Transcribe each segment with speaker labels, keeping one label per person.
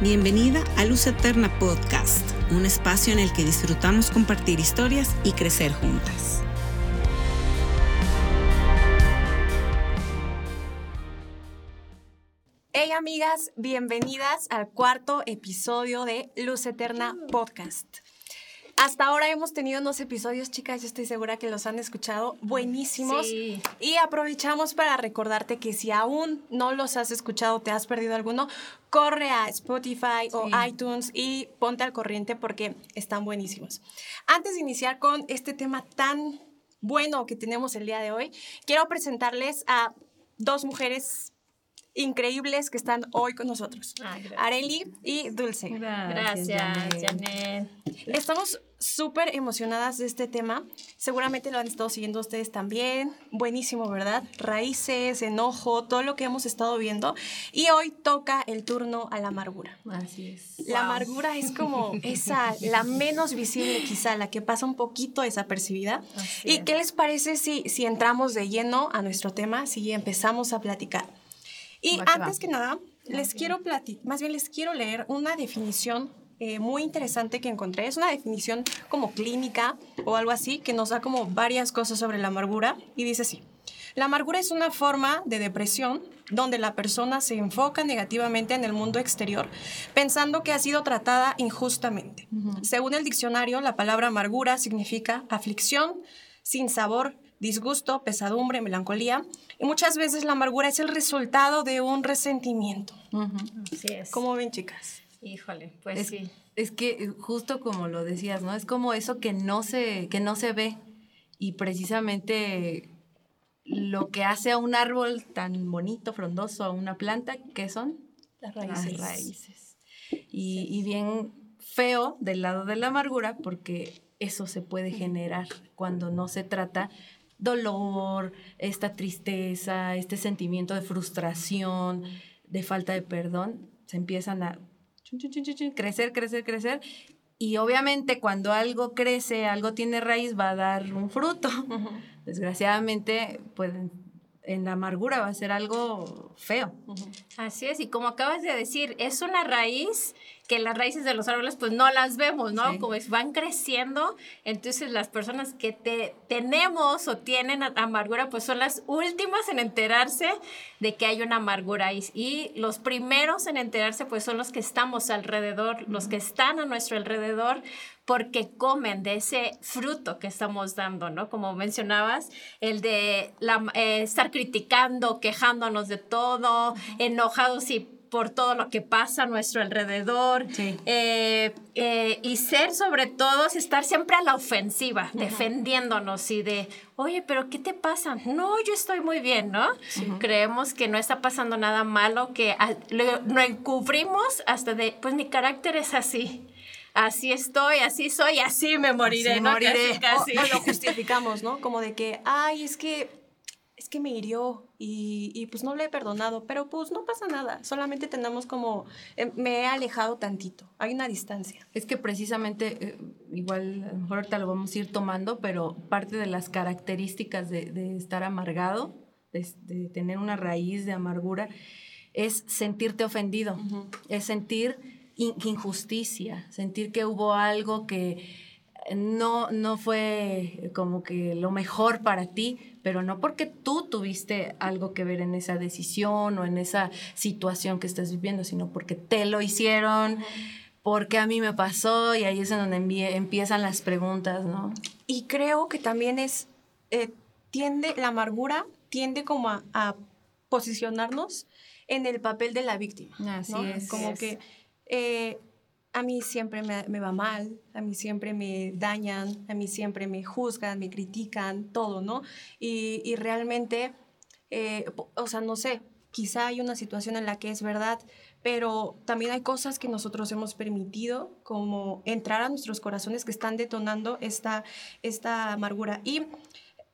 Speaker 1: Bienvenida a Luz Eterna Podcast, un espacio en el que disfrutamos compartir historias y crecer juntas.
Speaker 2: Hey amigas, bienvenidas al cuarto episodio de Luz Eterna Podcast. Hasta ahora hemos tenido unos episodios, chicas, yo estoy segura que los han escuchado buenísimos.
Speaker 3: Sí.
Speaker 2: Y aprovechamos para recordarte que si aún no los has escuchado, te has perdido alguno, corre a Spotify o iTunes y ponte al corriente porque están buenísimos. Antes de iniciar con este tema tan bueno que tenemos el día de hoy, quiero presentarles a dos mujeres increíbles que están hoy con nosotros.
Speaker 3: Ah, gracias.
Speaker 2: Areli y Dulce.
Speaker 3: Gracias, Janet.
Speaker 2: Estamos súper emocionadas de este tema. Seguramente lo han estado siguiendo ustedes también. Buenísimo, ¿verdad? Raíces, enojo, todo lo que hemos estado viendo. Y hoy toca el turno a la amargura.
Speaker 3: Así es.
Speaker 2: La amargura es como esa, la menos visible quizá, la que pasa un poquito desapercibida.
Speaker 3: Así
Speaker 2: ¿Y
Speaker 3: es.
Speaker 2: qué les parece si, si entramos de lleno a nuestro tema, si empezamos a platicar? Y
Speaker 3: Va
Speaker 2: antes
Speaker 3: va.
Speaker 2: que nada, les quiero platicar, más bien les quiero leer una definición eh, muy interesante que encontré. Es una definición como clínica o algo así, que nos da como varias cosas sobre la amargura. Y dice así. La amargura es una forma de depresión donde la persona se enfoca negativamente en el mundo exterior, pensando que ha sido tratada injustamente. Según el diccionario, la palabra amargura significa aflicción, sin sabor, disgusto, pesadumbre, melancolía, y muchas veces la amargura es el resultado de un resentimiento.
Speaker 3: Así es.
Speaker 2: ¿Cómo ven, chicas?
Speaker 3: Híjole, pues
Speaker 4: Es,
Speaker 3: sí.
Speaker 4: es que eh, justo como lo decías, ¿no? Es como eso que no se, que no se ve. Y precisamente lo que hace a un árbol tan bonito, frondoso, a una planta, ¿qué son?
Speaker 2: Las
Speaker 4: Las raíces. Y, y bien feo del lado de la amargura, porque eso se puede generar cuando no se trata dolor, esta tristeza, este sentimiento de frustración, de falta de perdón, se empiezan a chun, chun, chun, chun, chun, crecer, crecer, crecer. Y obviamente cuando algo crece, algo tiene raíz, va a dar un fruto. Desgraciadamente, pues en la amargura va a ser algo feo.
Speaker 3: Así es, y como acabas de decir, es una raíz que las raíces de los árboles pues no las vemos, ¿no?
Speaker 4: Sí.
Speaker 3: Como es, van creciendo, entonces las personas que te, tenemos o tienen amargura pues son las últimas en enterarse de que hay una amargura y, y los primeros en enterarse pues son los que estamos alrededor, los que están a nuestro alrededor porque comen de ese fruto que estamos dando, ¿no? Como mencionabas, el de la- eh, estar criticando, quejándonos de todo, enojados y por todo lo que pasa a nuestro alrededor.
Speaker 4: Sí.
Speaker 3: Eh, eh, y ser sobre todo, es estar siempre a la ofensiva, defendiéndonos y de, oye, pero ¿qué te pasa? No, yo estoy muy bien, ¿no? Creemos que no está pasando nada malo, que lo, lo encubrimos hasta de, pues mi carácter es así. Así estoy, así soy, así me moriré,
Speaker 4: Así
Speaker 3: ¿no?
Speaker 4: moriré.
Speaker 3: Casi,
Speaker 2: O,
Speaker 3: casi.
Speaker 2: o lo justificamos, ¿no? Como de que, ay, es que, es que me hirió y, y, pues no le he perdonado, pero pues no pasa nada, solamente tenemos como, eh, me he alejado tantito, hay una distancia.
Speaker 4: Es que precisamente, eh, igual a lo mejor ahorita lo vamos a ir tomando, pero parte de las características de, de estar amargado, de, de tener una raíz de amargura, es sentirte ofendido, es sentir in- injusticia, sentir que hubo algo que no, no fue como que lo mejor para ti, pero no porque tú tuviste algo que ver en esa decisión o en esa situación que estás viviendo, sino porque te lo hicieron, porque a mí me pasó y ahí es en donde empiezan las preguntas, ¿no?
Speaker 2: Y creo que también es, eh, tiende, la amargura tiende como a, a posicionarnos en el papel de la víctima.
Speaker 4: Así
Speaker 2: ¿no?
Speaker 4: es.
Speaker 2: Como
Speaker 3: es.
Speaker 2: que eh, a mí siempre me, va mal, a mí siempre me dañan, a mí siempre me juzgan, me critican, todo, ¿no? Y, y realmente, eh, o sea, no sé, quizá hay una situación en la que es verdad, pero también hay cosas que nosotros hemos permitido, como entrar a nuestros corazones que están detonando esta, esta amargura. Y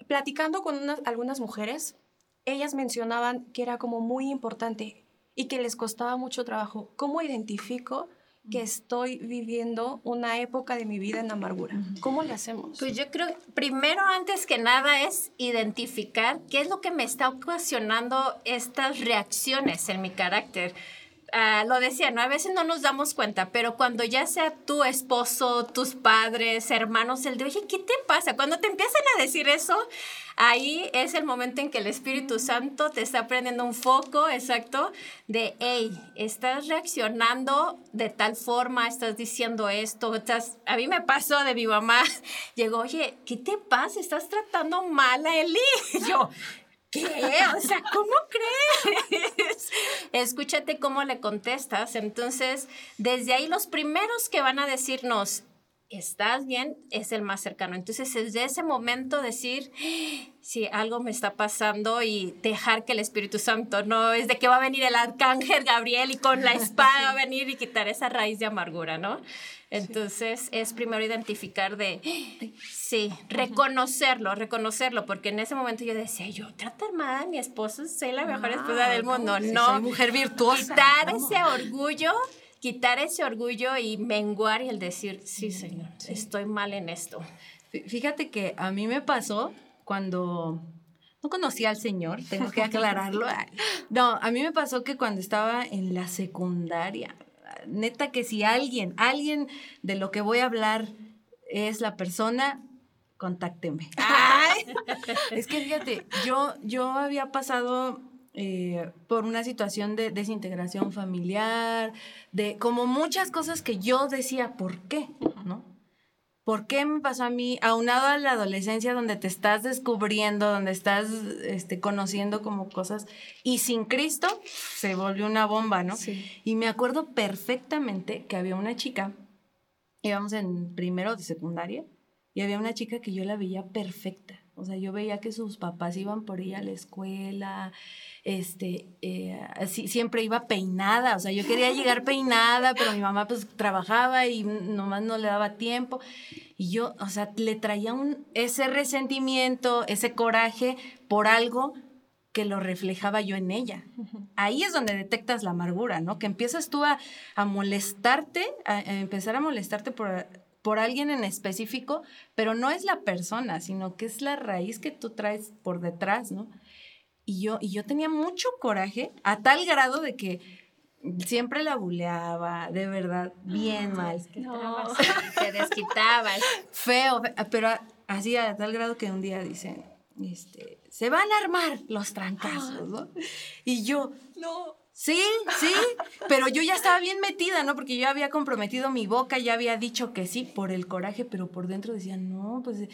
Speaker 2: platicando con unas- algunas mujeres, ellas mencionaban que era como muy importante y que les costaba mucho trabajo. ¿Cómo identifico que estoy viviendo una época de mi vida en amargura? ¿Cómo le hacemos?
Speaker 3: Pues yo creo, primero, antes que nada, es identificar qué es lo que me está ocasionando estas reacciones en mi carácter. Ah, lo decía, ¿no? A veces no nos damos cuenta, pero cuando ya sea tu esposo, tus padres, hermanos, el de, oye, ¿qué te pasa? Cuando te empiezan a decir eso, ahí es el momento en que el Espíritu Santo te está prendiendo un foco, exacto, de, hey, estás reaccionando de tal forma, estás diciendo esto, a mí me pasó de mi mamá, llegó, oye, ¿qué te pasa? Estás tratando mal a Eli. yo, ¿Qué? O sea, ¿cómo crees? Escúchate cómo le contestas. Entonces, desde ahí los primeros que van a decirnos, ¿estás bien? Es el más cercano. Entonces, desde ese momento decir, si algo me está pasando y dejar que el Espíritu Santo no es de que va a venir el arcángel Gabriel y con la espada va a venir y quitar esa raíz de amargura, ¿no? Entonces es primero identificar de, sí, reconocerlo, reconocerlo, porque en ese momento yo decía, yo trato armada a mi esposo, soy la mejor esposa del mundo, no.
Speaker 4: Soy mujer virtuosa.
Speaker 3: Quitar ese orgullo, quitar ese orgullo y menguar y el decir, sí, señor, estoy mal en esto.
Speaker 4: Fíjate que a mí me pasó cuando no conocía al Señor, tengo que aclararlo. No, a mí me pasó que cuando estaba en la secundaria, neta que si alguien, alguien de lo que voy a hablar es la persona, contácteme. es que fíjate, yo, yo había pasado eh, por una situación de desintegración familiar, de como muchas cosas que yo decía, ¿por qué? ¿No? ¿Por qué me pasó a mí? Aunado a la adolescencia donde te estás descubriendo, donde estás este, conociendo como cosas, y sin Cristo se volvió una bomba, ¿no? Sí. Y me acuerdo perfectamente que había una chica, íbamos en primero de secundaria, y había una chica que yo la veía perfecta. O sea, yo veía que sus papás iban por ella a la escuela, este, eh, siempre iba peinada, o sea, yo quería llegar peinada, pero mi mamá pues trabajaba y nomás no le daba tiempo. Y yo, o sea, le traía un, ese resentimiento, ese coraje por algo que lo reflejaba yo en ella. Ahí es donde detectas la amargura, ¿no? Que empiezas tú a, molestarte, a, empezar a molestarte por, por alguien en específico, pero no es la persona, sino que es la raíz que tú traes por detrás, ¿no? Y yo, y yo tenía mucho coraje a tal grado de que siempre la buleaba, de verdad, bien mal.
Speaker 3: No. Te desquitabas.
Speaker 4: Feo, pero así a tal grado que un día dicen, este, se van a armar los trancazos, ¿no? Y yo, no. Sí, sí, pero yo ya estaba bien metida, ¿no? Porque yo había comprometido mi boca, ya había dicho que sí por el coraje, pero por dentro decía, no, pues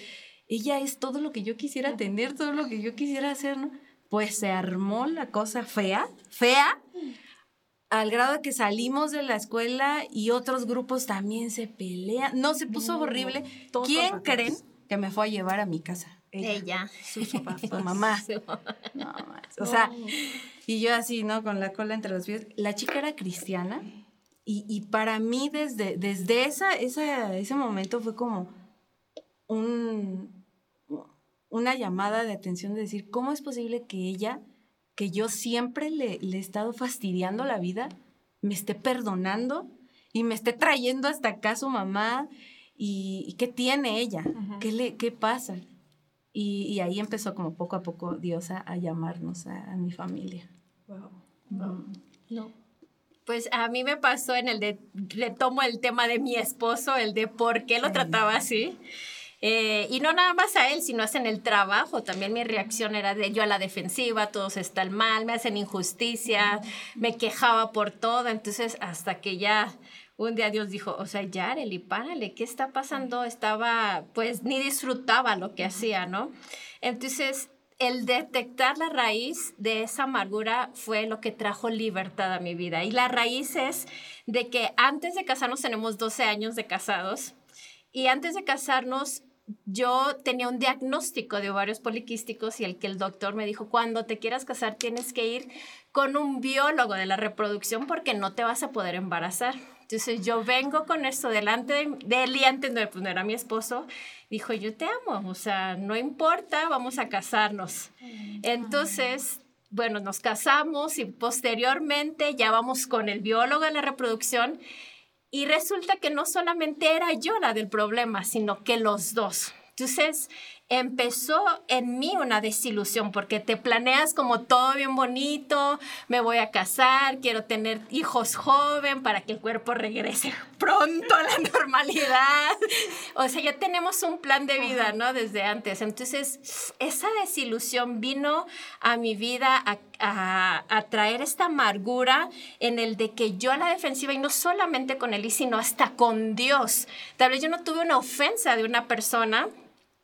Speaker 4: ella es todo lo que yo quisiera tener, todo lo que yo quisiera hacer, ¿no? pues se armó la cosa fea, fea, al grado de que salimos de la escuela y otros grupos también se pelean. No, se puso horrible. ¿Quién creen que me fue a llevar a mi casa?
Speaker 3: Ella.
Speaker 4: Su, mamá. No, o sea, y yo así, ¿no? Con la cola entre los pies. La chica era cristiana y, y para mí desde, desde esa, esa, ese momento fue como un, una llamada de atención de decir, ¿cómo es posible que ella, que yo siempre le, le he estado fastidiando la vida, me esté perdonando y me esté trayendo hasta acá su mamá? ¿Y, qué tiene ella? ¿Qué, le, ¿Qué pasa? Y, ahí empezó como poco a poco Dios a, llamarnos a, mi familia.
Speaker 3: Wow. No. Pues a mí me pasó en el de, le tomo el tema de mi esposo, el de por qué lo trataba así. Eh, y no nada más a él, sino hacen el trabajo. También mi reacción era de yo a la defensiva, todos están mal, me hacen injusticia, me quejaba por todo. Entonces, hasta que ya un día Dios dijo, o sea, Yareli, párale, ¿qué está pasando? Estaba, pues, ni disfrutaba lo que hacía, ¿no? Entonces, el detectar la raíz de esa amargura fue lo que trajo libertad a mi vida. Y la raíz es de que antes de casarnos tenemos 12 años de casados. Y antes de casarnos yo tenía un diagnóstico de ovarios poliquísticos y el que el doctor me dijo, cuando te quieras casar tienes que ir con un biólogo de la reproducción porque no te vas a poder embarazar. Entonces yo vengo con esto delante de, él y antes no, pues no era mi esposo, dijo, yo te amo, o sea, no importa, vamos a casarnos. Entonces, bueno, nos casamos y posteriormente ya vamos con el biólogo de la reproducción y resulta que no solamente era yo la del problema, sino que los dos. Entonces, empezó en mí una desilusión porque te planeas como todo bien bonito, me voy a casar, quiero tener hijos joven para que el cuerpo regrese pronto a la normalidad. O sea, ya tenemos un plan de vida, ¿no? Desde antes. Entonces, esa desilusión vino a mi vida a, a, traer esta amargura en el de que yo a la defensiva, y no solamente con él, sino hasta con Dios. Tal vez yo no tuve una ofensa de una persona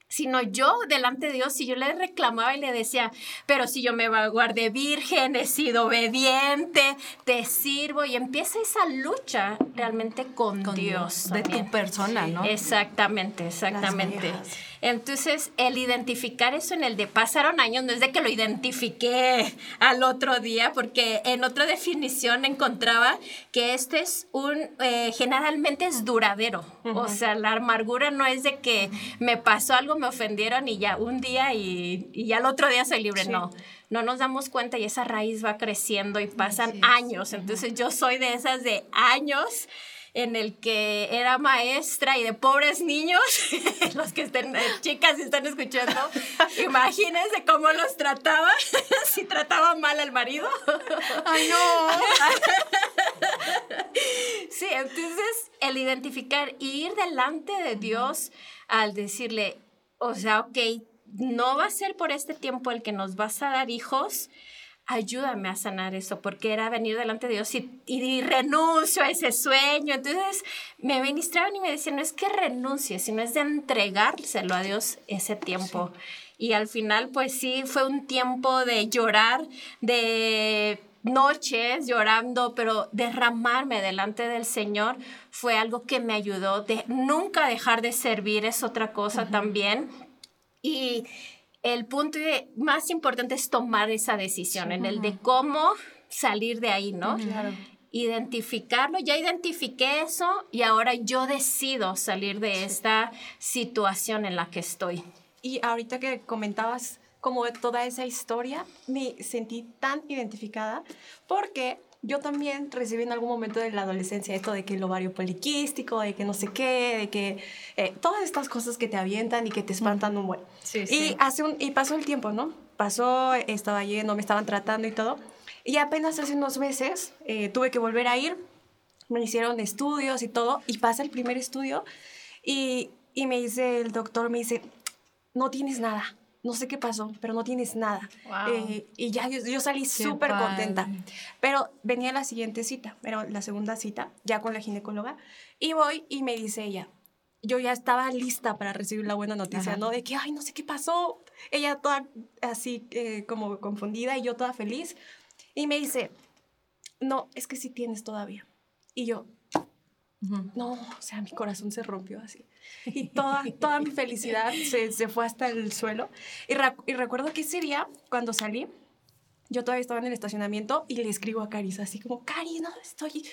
Speaker 3: sino yo delante de Dios, si yo le reclamaba y le decía, pero si yo me guardé virgen, he sido obediente, te sirvo, y empieza esa lucha realmente con, Dios.
Speaker 4: De tu persona, ¿no?
Speaker 3: Exactamente, exactamente. Entonces, el identificar eso en el de pasaron años, no es de que lo identifiqué al otro día, porque en otra definición encontraba que esto es un, eh, generalmente es duradero. O sea, la amargura no es de que me pasó algo, me ofendieron y ya un día y, y ya el otro día soy libre. No, no nos damos cuenta y esa raíz va creciendo y pasan años. Entonces, yo soy de esas de años en el que era maestra y de pobres niños, los que estén, eh, chicas están escuchando, imagínense cómo los trataba, si trataba mal al marido.
Speaker 4: ¡Ay, no!
Speaker 3: sí, entonces el identificar, ir delante de Dios al decirle, o sea, ok, no va a ser por este tiempo el que nos vas a dar hijos, ayúdame a sanar eso, porque era venir delante de Dios y, renuncio a ese sueño. Entonces me ministraban y me decían, no es que renuncie, sino es de entregárselo a Dios ese tiempo. Y al final, pues sí, fue un tiempo de llorar, de noches llorando, pero derramarme delante del Señor fue algo que me ayudó. De nunca dejar de servir es otra cosa también. Y el punto más importante es tomar esa decisión, en el de cómo salir de ahí, ¿no? Claro. Identificarlo, ya identifiqué eso y ahora yo decido salir de esta situación en la que estoy.
Speaker 2: Y ahorita que comentabas como toda esa historia, me sentí tan identificada porque yo también recibí en algún momento de la adolescencia esto de que el ovario poliquístico, de que no sé qué, de que eh, todas estas cosas que te avientan y que te espantan un buen. Sí, sí. Y, hace un, y pasó el tiempo, ¿no? Pasó, estaba yendo, me estaban tratando y todo. Y apenas hace unos meses eh, tuve que volver a ir, me hicieron estudios y todo, y pasa el primer estudio y, y me dice el doctor, me dice, no tienes nada no sé qué pasó, pero no tienes nada. Eh, y ya yo, salí súper contenta. Pero venía la siguiente cita, pero la segunda cita, ya con la ginecóloga, y voy y me dice ella, yo ya estaba lista para recibir la buena noticia, ¿no? De que, ay, no sé qué pasó. Ella toda así eh, como confundida y yo toda feliz. Y me dice, no, es que sí tienes todavía. Y yo, no, o sea, mi corazón se rompió así. Y toda, toda mi felicidad se, se fue hasta el suelo. Y, y, recuerdo que ese día, cuando salí, yo todavía estaba en el estacionamiento y le escribo a Caris así como, Caris, no, estoy,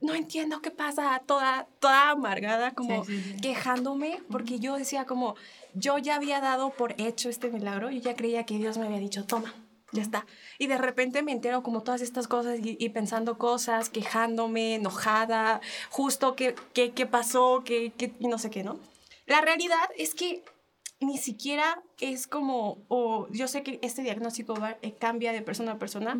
Speaker 2: no entiendo qué pasa, toda, toda amargada, como quejándome, porque yo decía como, yo ya había dado por hecho este milagro, yo ya creía que Dios me había dicho, toma, ya está. Y de repente me entero como todas estas cosas y, pensando cosas, quejándome, enojada, justo qué, qué, qué pasó, qué, qué, no sé qué, ¿no? La realidad es que ni siquiera es como, o yo sé que este diagnóstico eh, cambia de persona a persona,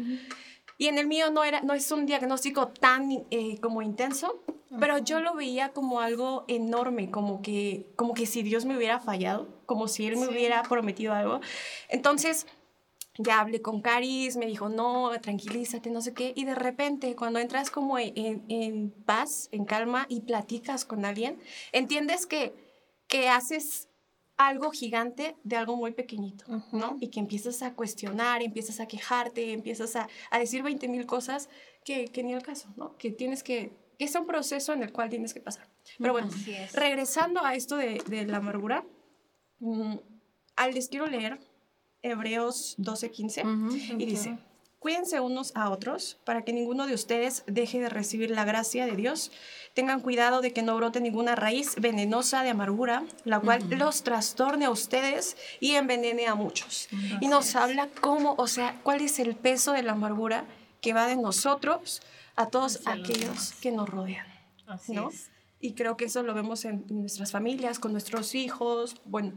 Speaker 2: y en el mío no, era, no es un diagnóstico tan eh, como intenso, pero yo lo veía como algo enorme, como que, como que si Dios me hubiera fallado, como si Él me hubiera prometido algo. Entonces, ya hablé con Caris, me dijo, no, tranquilízate, no sé qué, y de repente cuando entras como en, en paz, en calma y platicas con alguien, entiendes que, que haces algo gigante de algo muy pequeñito, ¿no? Y que empiezas a cuestionar, empiezas a quejarte, empiezas a, a decir 20 mil cosas que, que, ni el caso, ¿no? Que tienes que, que es un proceso en el cual tienes que pasar. Pero bueno, regresando a esto de, de la amargura, mm, les quiero leer Hebreos 12:15 y dice, cuídense unos a otros para que ninguno de ustedes deje de recibir la gracia de Dios. Tengan cuidado de que no brote ninguna raíz venenosa de amargura, la cual los trastorne a ustedes y envenene a muchos. Y nos habla cómo, o sea, cuál es el peso de la amargura que va de nosotros a todos aquellos que nos rodean. ¿no? Y creo que eso lo vemos en nuestras familias, con nuestros hijos, bueno,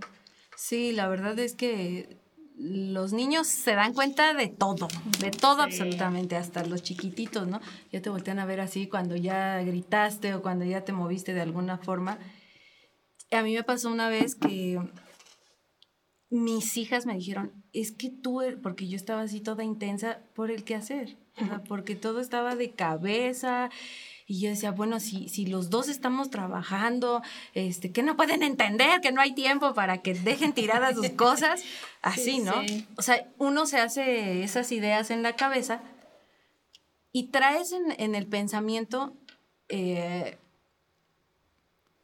Speaker 4: Sí, la verdad es que los niños se dan cuenta de todo, de todo absolutamente, hasta los chiquititos, ¿no? Ya te voltean a ver así cuando ya gritaste o cuando ya te moviste de alguna forma. A mí me pasó una vez que mis hijas me dijeron, es que tú, er-", porque yo estaba así toda intensa por el qué hacer, porque todo estaba de cabeza y yo decía, bueno, si, si los dos estamos trabajando, este, que no pueden entender que no hay tiempo para que dejen tiradas sus cosas, así, ¿no? O sea, uno se hace esas ideas en la cabeza y traes en, el pensamiento eh,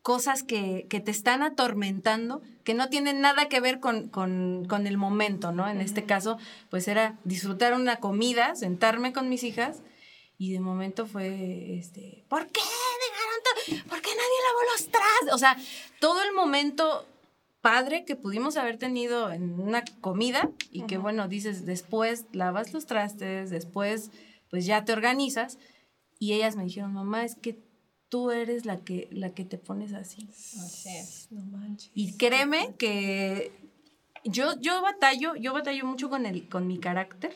Speaker 4: cosas que, te están atormentando, que no tienen nada que ver con, con el momento, ¿no? En este caso, pues era disfrutar una comida, sentarme con mis hijas y de momento fue, este, ¿por qué dejaron todo? ¿Por qué nadie lavó los trastes? O sea, todo el momento padre que pudimos haber tenido en una comida y que bueno, dices, después lavas los trastes, después pues ya te organizas y ellas me dijeron, mamá, es que tú eres la que, la que te pones así. No manches. Y créeme que yo, yo batallo, yo batallo mucho con, el, con mi carácter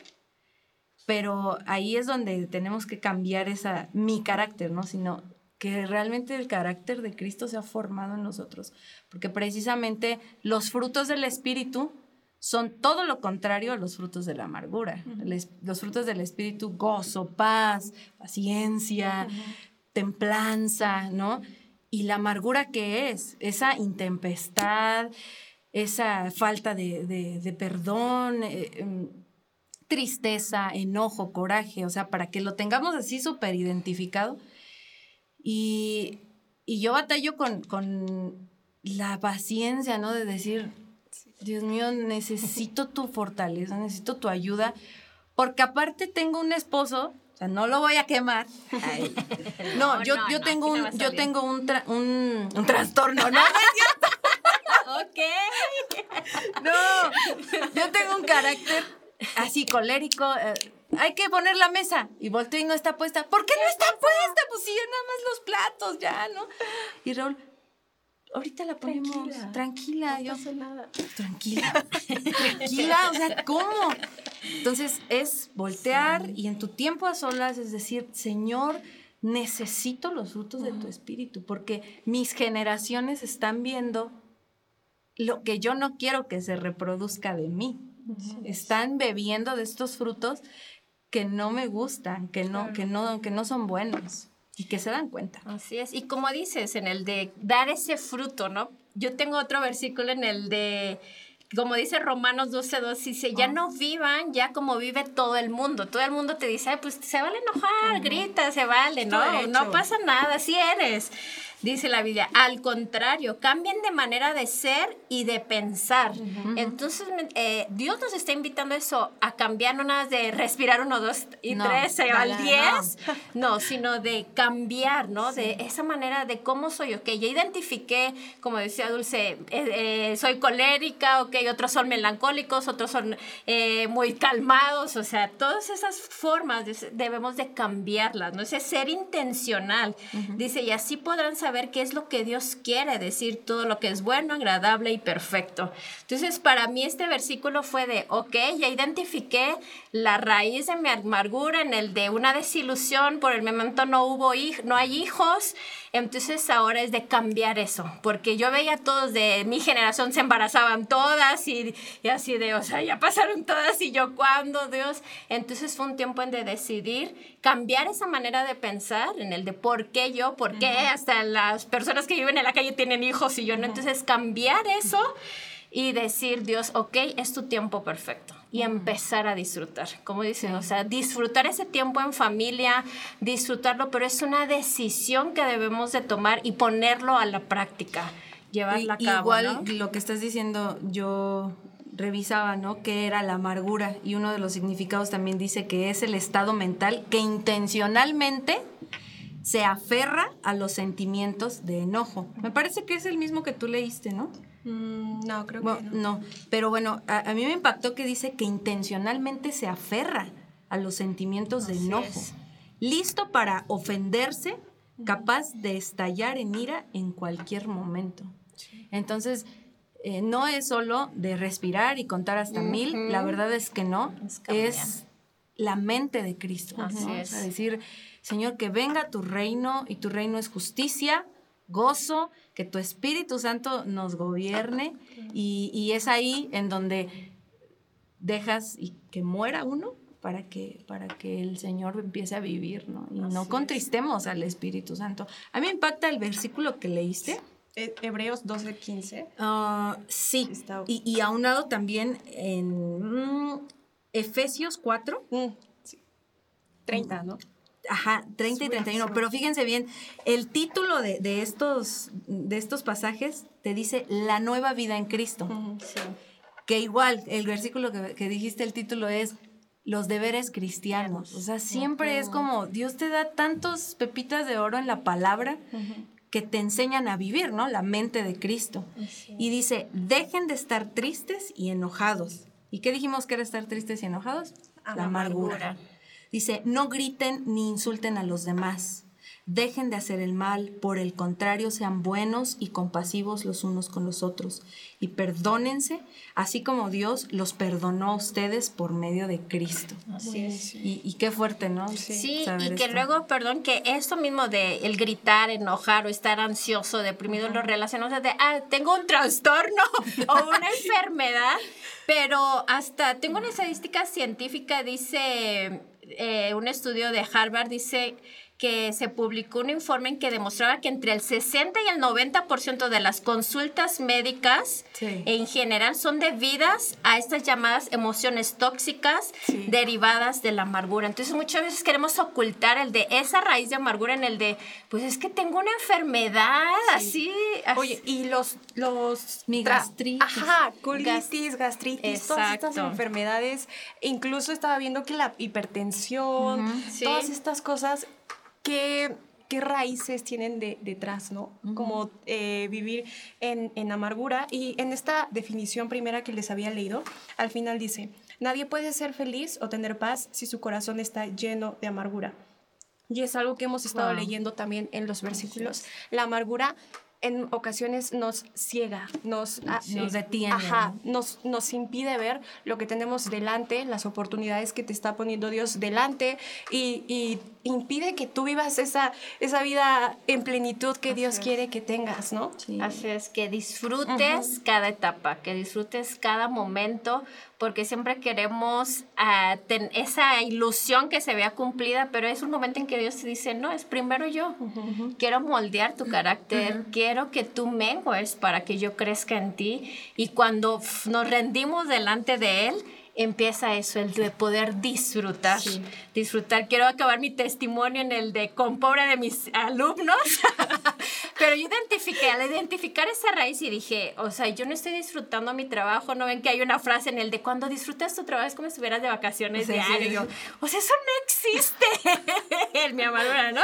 Speaker 4: pero ahí es donde tenemos que cambiar esa, mi carácter, ¿no? Sino que realmente el carácter de Cristo se ha formado en nosotros, porque precisamente los frutos del Espíritu son todo lo contrario a los frutos de la amargura. los frutos del Espíritu, gozo, paz, paciencia, templanza, ¿no? Y la amargura que es, esa intempestad, esa falta de, perdón, eh, em, tristeza, enojo, coraje, o sea, para que lo tengamos así súper identificado. Y, yo batallo con, con la paciencia, ¿no? De decir, Dios mío, necesito tu fortaleza, necesito tu ayuda, porque aparte tengo un esposo, o sea, no lo voy a quemar. No, yo, yo, tengo un, yo tengo un, un, un trastorno, ¿no?
Speaker 3: ok.
Speaker 4: No, yo tengo un carácter así colérico. Eh, hay que poner la mesa. Y volteo y no está puesta. ¿Por qué no está puesta? Pues sí, nada más los platos, ya, ¿no? Y Raúl, ahorita la ponemos tranquila.
Speaker 2: no pasa nada.
Speaker 4: Tranquila. tranquila, o sea, ¿cómo? Entonces es voltear y en tu tiempo a solas es decir, Señor, necesito los frutos de tu espíritu porque mis generaciones están viendo lo que yo no quiero que se reproduzca de mí. Están bebiendo de estos frutos que no me gustan, que no, que no, que no son buenos y que se dan cuenta.
Speaker 3: Así es. Y como dices, en el de dar ese fruto, ¿no? Yo tengo otro versículo en el de como dice Romanos 12.2, dice, ya no vivan ya como vive todo el mundo. Todo el mundo te dice, pues se vale enojar, grita, se vale, no, no pasa nada, así eres dice la Biblia. Al contrario, cambien de manera de ser y de pensar. Entonces, eh, Dios nos está invitando eso, a cambiar no nada de respirar uno, dos y tres eh, al diez, no. sino de cambiar, ¿no? De esa manera de cómo soy, ok, ya identifiqué, como decía Dulce, eh, soy colérica, ok, otros son melancólicos, otros son muy calmados, o sea, todas esas formas debemos de cambiarlas, ¿no? Ese ser intencional. Dice, y así podrán saber ver qué es lo que Dios quiere decir, todo lo que es bueno, agradable y perfecto. Entonces, para mí este versículo fue de, ok, ya identifiqué la raíz de mi amargura en el de una desilusión, por el momento no hubo no hay hijos, entonces ahora es de cambiar eso, porque yo veía a todos de mi generación se embarazaban todas y, y, así de, o sea, ya pasaron todas y yo cuándo, Dios. Entonces fue un tiempo en de decidir cambiar esa manera de pensar, en el de por qué yo, por qué hasta las personas que viven en la calle tienen hijos y yo no. Entonces cambiar eso y decir, Dios, ok, es tu tiempo perfecto y empezar a disfrutar. Como dicen, o sea, disfrutar ese tiempo en familia, disfrutarlo, pero es una decisión que debemos de tomar y ponerlo a la práctica, llevarla a cabo.
Speaker 4: Igual lo que estás diciendo, yo revisaba, ¿no? Que era la amargura y uno de los significados también dice que es el estado mental que intencionalmente se aferra a los sentimientos de enojo. Me parece que es el mismo que tú leíste, ¿no?
Speaker 2: Mm, no, creo que no.
Speaker 4: No, pero bueno, a, mí me impactó que dice que intencionalmente se aferra a los sentimientos de enojo, listo para ofenderse, capaz de estallar en ira en cualquier momento. Entonces, eh, no es solo de respirar y contar hasta mil, la verdad es que no, es, la mente de Cristo.
Speaker 3: Así es.
Speaker 4: decir, Señor, que venga tu reino y tu reino es justicia, gozo, que tu Espíritu Santo nos gobierne y, y es ahí en donde dejas y que muera uno para que, para que el Señor empiece a vivir, ¿no? Y no contristemos al Espíritu Santo. A mí me impacta el versículo que leíste.
Speaker 2: Eh, Hebreos 12, 15.
Speaker 4: Ah, sí, y, y aunado también en mm, Efesios 4.
Speaker 2: 30, mm, ¿no?
Speaker 4: Ajá, 30 y 31. Pero fíjense bien, el título de, de, estos, de estos pasajes te dice la nueva vida en Cristo. sí. Que igual, el versículo que, que, dijiste, el título es los deberes cristianos. O sea, siempre es como Dios te da tantos pepitas de oro en la palabra que te enseñan a vivir, ¿no? La mente de Cristo. Y dice, dejen de estar tristes y enojados. ¿Y qué dijimos que era estar tristes y enojados?
Speaker 2: la amargura.
Speaker 4: Dice, no griten ni insulten a los demás. Dejen de hacer el mal, por el contrario, sean buenos y compasivos los unos con los otros. Y perdónense, así como Dios los perdonó a ustedes por medio de Cristo.
Speaker 3: Así es.
Speaker 4: Y, qué fuerte, ¿no?
Speaker 3: Sí, y que luego, perdón, que esto mismo de el gritar, enojar o estar ansioso, deprimido, lo relacionamos de, ah, tengo un trastorno o una enfermedad, pero hasta tengo una estadística científica, dice, eh, un estudio de Harvard, dice que se publicó un informe en que demostraba que entre el 60 y el 90% de las consultas médicas en general son debidas a estas llamadas emociones tóxicas derivadas de la amargura. Entonces muchas veces queremos ocultar el de esa raíz de amargura en el de, pues es que tengo una enfermedad así,
Speaker 2: Oye, y los... los
Speaker 4: Mi gastritis.
Speaker 2: Ajá, colitis, gastritis, todas estas enfermedades. Incluso estaba viendo que la hipertensión, todas estas cosas qué, qué raíces tienen de, detrás, ¿no? Como eh, vivir en, en amargura. Y en esta definición primera que les había leído, al final dice, nadie puede ser feliz o tener paz si su corazón está lleno de amargura. Y es algo que hemos estado leyendo también en los versículos. La amargura en ocasiones nos ciega, nos,
Speaker 4: ah, nos detiene.
Speaker 2: Ajá, nos, nos impide ver lo que tenemos delante, las oportunidades que te está poniendo Dios delante y, y impide que tú vivas esa, esa vida en plenitud que Dios quiere que tengas, ¿no?
Speaker 3: Así es, que disfrutes cada etapa, que disfrutes cada momento, porque siempre queremos uh, esa ilusión que se vea cumplida, pero es un momento en que Dios te dice, no, es primero yo. Quiero moldear tu carácter, quiero que tú mengues para que yo crezca en ti. Y cuando nos rendimos delante de Él, empieza eso, el de poder disfrutar. Disfrutar. Quiero acabar mi testimonio en el de con pobre de mis alumnos, pero yo identifiqué, al identificar esa raíz y dije, o sea, yo no estoy disfrutando mi trabajo, no ven que hay una frase en el de cuando disfrutas tu trabajo es como si estuvieras de vacaciones o diario. O sea, eso no existe en mi amargura, ¿no?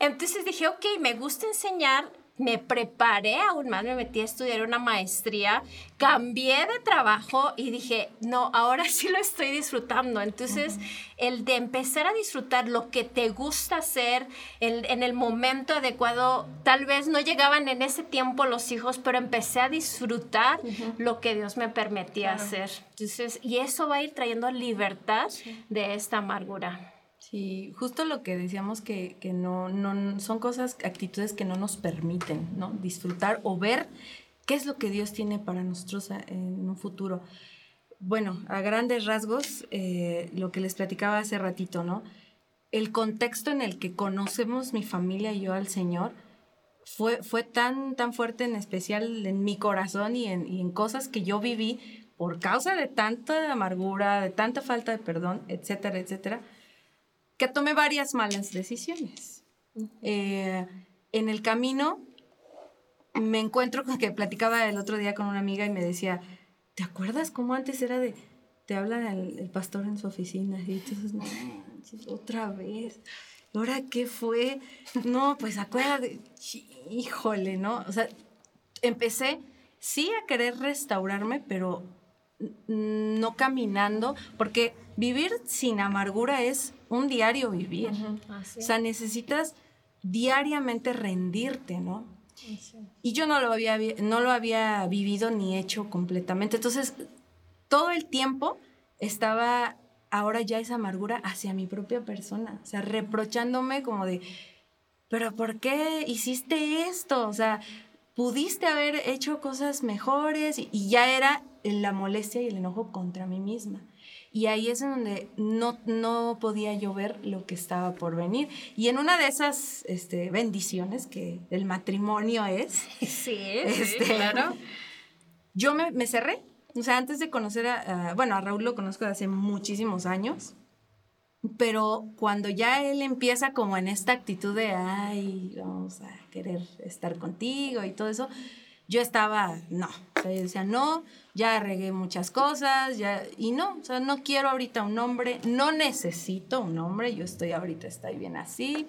Speaker 3: Entonces dije, ok, me gusta enseñar me preparé aún más, me metí a estudiar una maestría, cambié de trabajo y dije, no, ahora sí lo estoy disfrutando. Entonces, el de empezar a disfrutar lo que te gusta hacer el, en el momento adecuado, tal vez no llegaban en ese tiempo los hijos, pero empecé a disfrutar lo que Dios me permitía hacer. Entonces, y eso va a ir trayendo libertad de esta amargura.
Speaker 4: Sí, justo lo que decíamos que, no, no, son cosas, actitudes que no nos permiten, ¿no? Disfrutar o ver qué es lo que Dios tiene para nosotros en un futuro. Bueno, a grandes rasgos, eh, lo que les platicaba hace ratito, ¿no? El contexto en el que conocemos mi familia y yo al Señor fue, fue tan, tan fuerte, en especial en mi corazón y en, y en cosas que yo viví por causa de tanta amargura, de tanta falta de perdón, etcétera, etcétera que tomé varias malas decisiones. Eh, en el camino me encuentro con que platicaba el otro día con una amiga y me decía, ¿te acuerdas cómo antes era de, te habla el, pastor en su oficina? Y entonces, no, otra vez. ¿Ahora qué fue? No, pues acuérdate, híjole, ¿no? O sea, empecé sí a querer restaurarme, pero no caminando, porque vivir sin amargura es un diario vivir. O sea, necesitas diariamente rendirte, ¿no? Y yo no lo, había, no lo había vivido ni hecho completamente. Entonces, todo el tiempo estaba ahora ya esa amargura hacia mi propia persona, o sea, reprochándome como de, pero ¿por qué hiciste esto? O sea, pudiste haber hecho cosas mejores y, ya era la molestia y el enojo contra mí misma. Y ahí es donde no, no podía yo ver lo que estaba por venir. Y en una de esas este, bendiciones que el matrimonio es.
Speaker 3: Sí, este, claro.
Speaker 4: Yo me, me, cerré. O sea, antes de conocer a, bueno, a Raúl lo conozco de hace muchísimos años. Pero cuando ya él empieza como en esta actitud de, ay, vamos a querer estar contigo y todo eso, yo estaba, no, o sea, yo decía, no, ya regué muchas cosas, ya, y no, o sea, no quiero ahorita un hombre, no necesito un hombre, yo estoy ahorita, estoy bien así.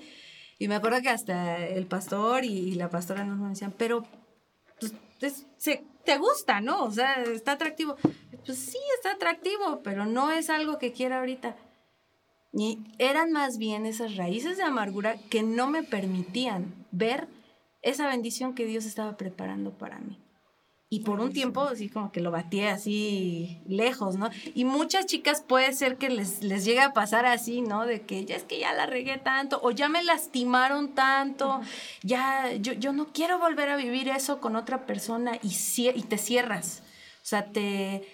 Speaker 4: Y me acuerdo que hasta el pastor y, la pastora nos decían, pero pues, te gusta, ¿no? O sea, está atractivo. Pues sí, está atractivo, pero no es algo que quiera ahorita. Y eran más bien esas raíces de amargura que no me permitían ver esa bendición que Dios estaba preparando para mí. Y por un tiempo así como que lo batí así lejos, ¿no? Y muchas chicas puede ser que les, les llegue a pasar así, ¿no? De que ya es que ya la regué tanto o ya me lastimaron tanto, ya yo, yo no quiero volver a vivir eso con otra persona y, y te cierras. O sea, te,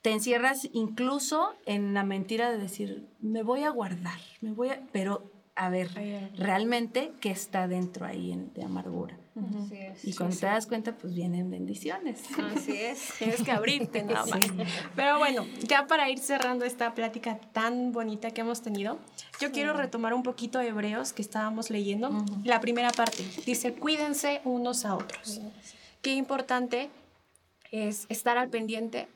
Speaker 4: te encierras incluso en la mentira de decir, me voy a guardar, me voy a... Pero, a ver, realmente, ¿qué está dentro ahí de amargura? y cuando te das cuenta, pues vienen bendiciones.
Speaker 3: Así es.
Speaker 2: Tienes que abrirte nada más. Pero bueno, ya para ir cerrando esta plática tan bonita que hemos tenido, yo quiero retomar un poquito de Hebreos que estábamos leyendo. La primera parte dice, cuídense unos a otros. Qué importante es estar al pendiente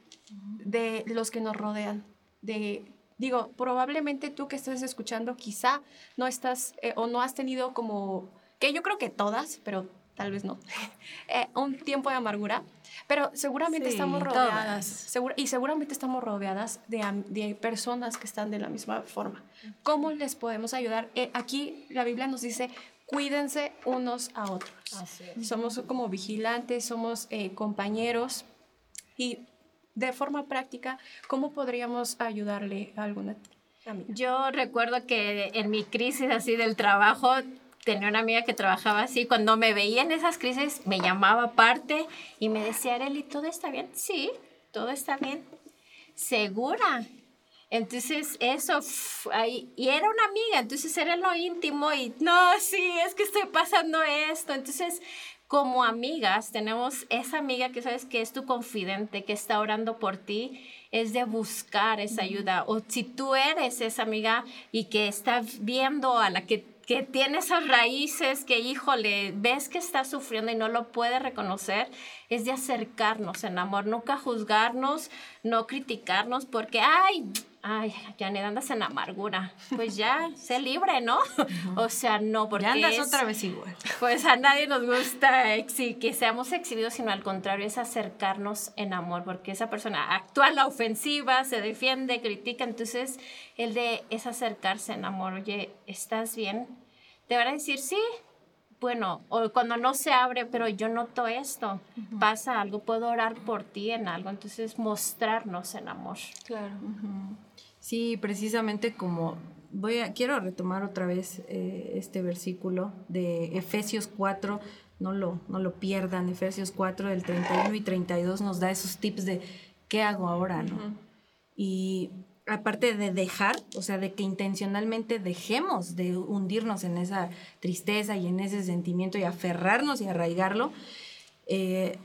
Speaker 2: de los que nos rodean. De, digo, probablemente tú que estés escuchando quizá no estás eh, o no has tenido como, que yo creo que todas, pero tal vez no, eh, un tiempo de amargura, pero seguramente estamos rodeadas, y seguramente estamos rodeadas de, de, personas que están de la misma forma. ¿Cómo les podemos ayudar? Eh, aquí la Biblia nos dice, cuídense unos a otros. Somos como vigilantes, somos compañeros y de forma práctica, ¿cómo podríamos ayudarle a alguna amiga?
Speaker 3: Yo recuerdo que en mi crisis así del trabajo, tenía una amiga que trabajaba así, cuando me veía en esas crisis, me llamaba aparte y me decía, Arely, ¿todo está bien? Sí, todo está bien. ¿Segura? Entonces, eso, ahí, y era una amiga, entonces era lo íntimo y, no, sí, es que estoy pasando esto. Entonces, como amigas, tenemos esa amiga que sabes que es tu confidente, que está orando por ti, es de buscar esa ayuda. O si tú eres esa amiga y que está viendo a la que, que tiene esas raíces, que híjole, ves que está sufriendo y no lo puede reconocer, es de acercarnos en amor, nunca juzgarnos, no criticarnos, porque, ay, ay, Janet, andas en amargura. Pues ya, sé libre, ¿no? O sea, no, porque.
Speaker 4: Ya andas otra vez igual.
Speaker 3: Pues a nadie nos gusta que seamos exhibidos, sino al contrario, es acercarnos en amor, porque esa persona actúa la ofensiva, se defiende, critica. Entonces, el de es acercarse en amor. Oye, ¿estás bien? Te van a decir, sí, bueno, o cuando no se abre, pero yo noto esto, pasa algo, puedo orar por ti en algo, entonces mostrarnos en amor.
Speaker 4: Claro. Sí, precisamente como voy a, quiero retomar otra vez eh, este versículo de Efesios 4, no lo, no lo pierdan, Efesios 4 del 31 y 32 nos da esos tips de qué hago ahora, ¿no? Y aparte de dejar, o sea, de que intencionalmente dejemos de hundirnos en esa tristeza y en ese sentimiento y aferrarnos y arraigarlo, eh,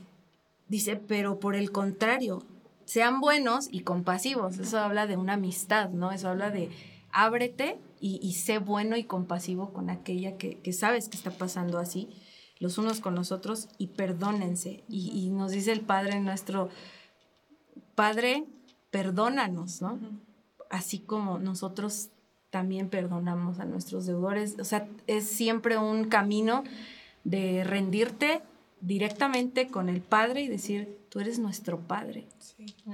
Speaker 4: dice, pero por el contrario, sean buenos y compasivos. Eso habla de una amistad, ¿no? Eso habla de ábrete y, sé bueno y compasivo con aquella que, sabes que está pasando así, los unos con los otros, y perdónense. Y, nos dice el Padre nuestro, Padre, perdónanos, ¿no? Así como nosotros también perdonamos a nuestros deudores. O sea, es siempre un camino de rendirte directamente con el Padre y decir, tú eres nuestro Padre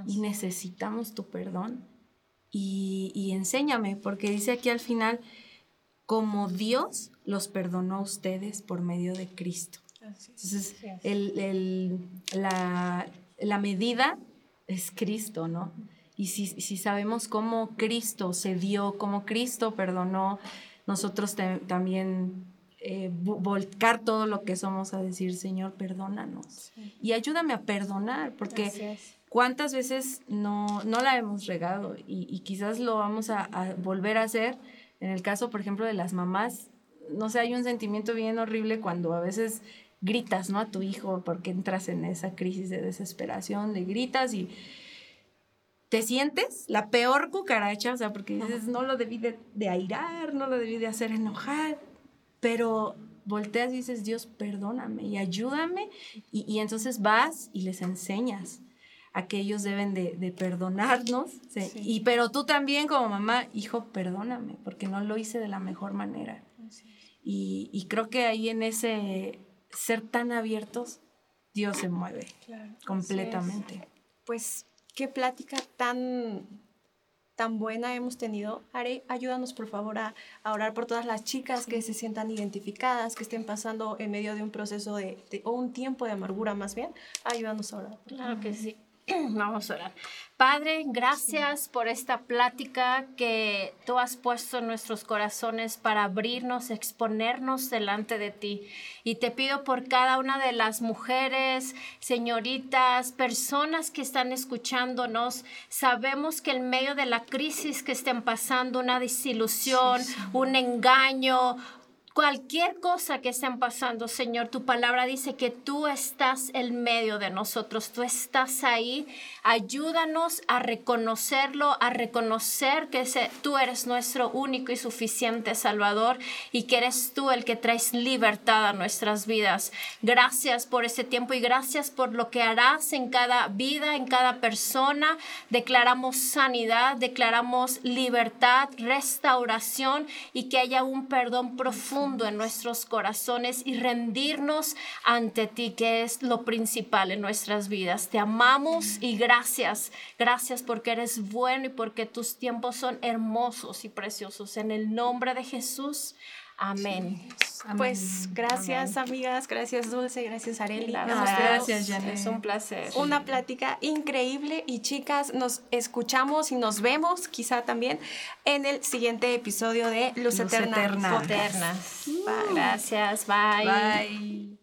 Speaker 4: y necesitamos tu perdón. Y, enséñame, porque dice aquí al final, como Dios los perdonó a ustedes por medio de Cristo. Entonces, el, el, la, la, medida es Cristo, ¿no? Y si, si, sabemos cómo Cristo se dio, cómo Cristo perdonó, nosotros también eh, volcar todo lo que somos a decir, Señor, perdónanos. Y ayúdame a perdonar, porque cuántas veces no, no la hemos regado y, quizás lo vamos a, a, volver a hacer. En el caso, por ejemplo, de las mamás, no sé, hay un sentimiento bien horrible cuando a veces gritas, ¿no? A tu hijo porque entras en esa crisis de desesperación, de gritas y te sientes la peor cucaracha, o sea, porque dices, no lo debí de, de airar, no lo debí de hacer enojar, pero volteas y dices, Dios, perdóname y ayúdame, y, y entonces vas y les enseñas a que ellos deben de, de perdonarnos, y pero tú también como mamá, hijo, perdóname, porque no lo hice de la mejor manera. Y, y, creo que ahí en ese ser tan abiertos, Dios se mueve completamente.
Speaker 2: Pues qué plática tan, tan buena hemos tenido. Are, ayúdanos por favor a, orar por todas las chicas que se sientan identificadas, que estén pasando en medio de un proceso de, o un tiempo de amargura más bien. Ayúdanos a orar.
Speaker 3: Claro que sí. Vamos a orar. Padre, gracias por esta plática que tú has puesto en nuestros corazones para abrirnos, exponernos delante de ti. Y te pido por cada una de las mujeres, señoritas, personas que están escuchándonos. Sabemos que en medio de la crisis que estén pasando, una desilusión, un engaño, cualquier cosa que estén pasando, Señor, tu palabra dice que tú estás en medio de nosotros, tú estás ahí. Ayúdanos a reconocerlo, a reconocer que tú eres nuestro único y suficiente Salvador y que eres tú el que traes libertad a nuestras vidas. Gracias por ese tiempo y gracias por lo que harás en cada vida, en cada persona. Declaramos sanidad, declaramos libertad, restauración y que haya un perdón profundo en nuestros corazones y rendirnos ante ti, que es lo principal en nuestras vidas. Te amamos y gracias. Gracias porque eres bueno y porque tus tiempos son hermosos y preciosos. En el nombre de Jesús. Amén.
Speaker 2: Pues gracias amigas, gracias Dulce, gracias Areli.
Speaker 3: Gracias, Janet. Es un placer.
Speaker 2: Una plática increíble y chicas, nos escuchamos y nos vemos quizá también en el siguiente episodio de Luz, Eterna.
Speaker 3: Eterna. Gracias, bye.
Speaker 4: Bye.